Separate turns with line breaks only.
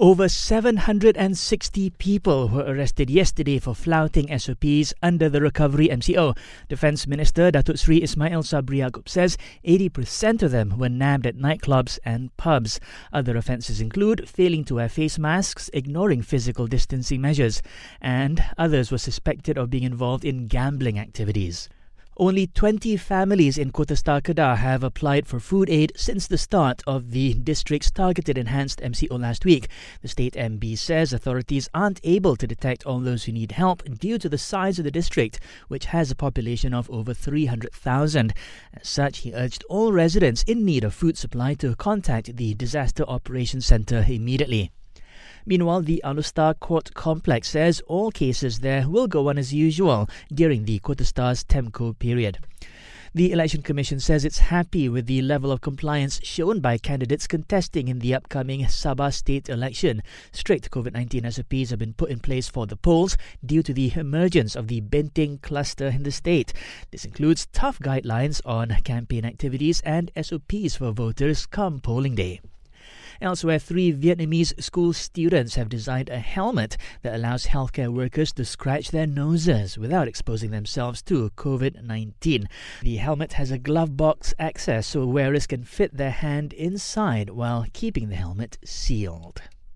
Over 760 people were arrested yesterday for flouting SOPs under the Recovery MCO. Defence Minister Datuk Sri Ismail Sabri Yaakob says 80% of them were nabbed at nightclubs and pubs. Other offences include failing to wear face masks, ignoring physical distancing measures, and others were suspected of being involved in gambling activities. Only 20 families in Kota Setar have applied for food aid since the start of the district's targeted enhanced MCO last week. The state MB says authorities aren't able to detect all those who need help due to the size of the district, which has a population of over 300,000. As such, he urged all residents in need of food supply to contact the Disaster Operations Centre immediately. Meanwhile, the Alor Setar Court complex says all cases there will go on as usual during the Kota Setar's TEMCO period. The Election Commission says it's happy with the level of compliance shown by candidates contesting in the upcoming Sabah state election. Strict COVID 19 SOPs have been put in place for the polls due to the emergence of the Benteng cluster in the state. This includes tough guidelines on campaign activities and SOPs for voters come polling day. Elsewhere, three Vietnamese school students have designed a helmet that allows healthcare workers to scratch their noses without exposing themselves to COVID 19. The helmet has a glove box access so wearers can fit their hand inside while keeping the helmet sealed.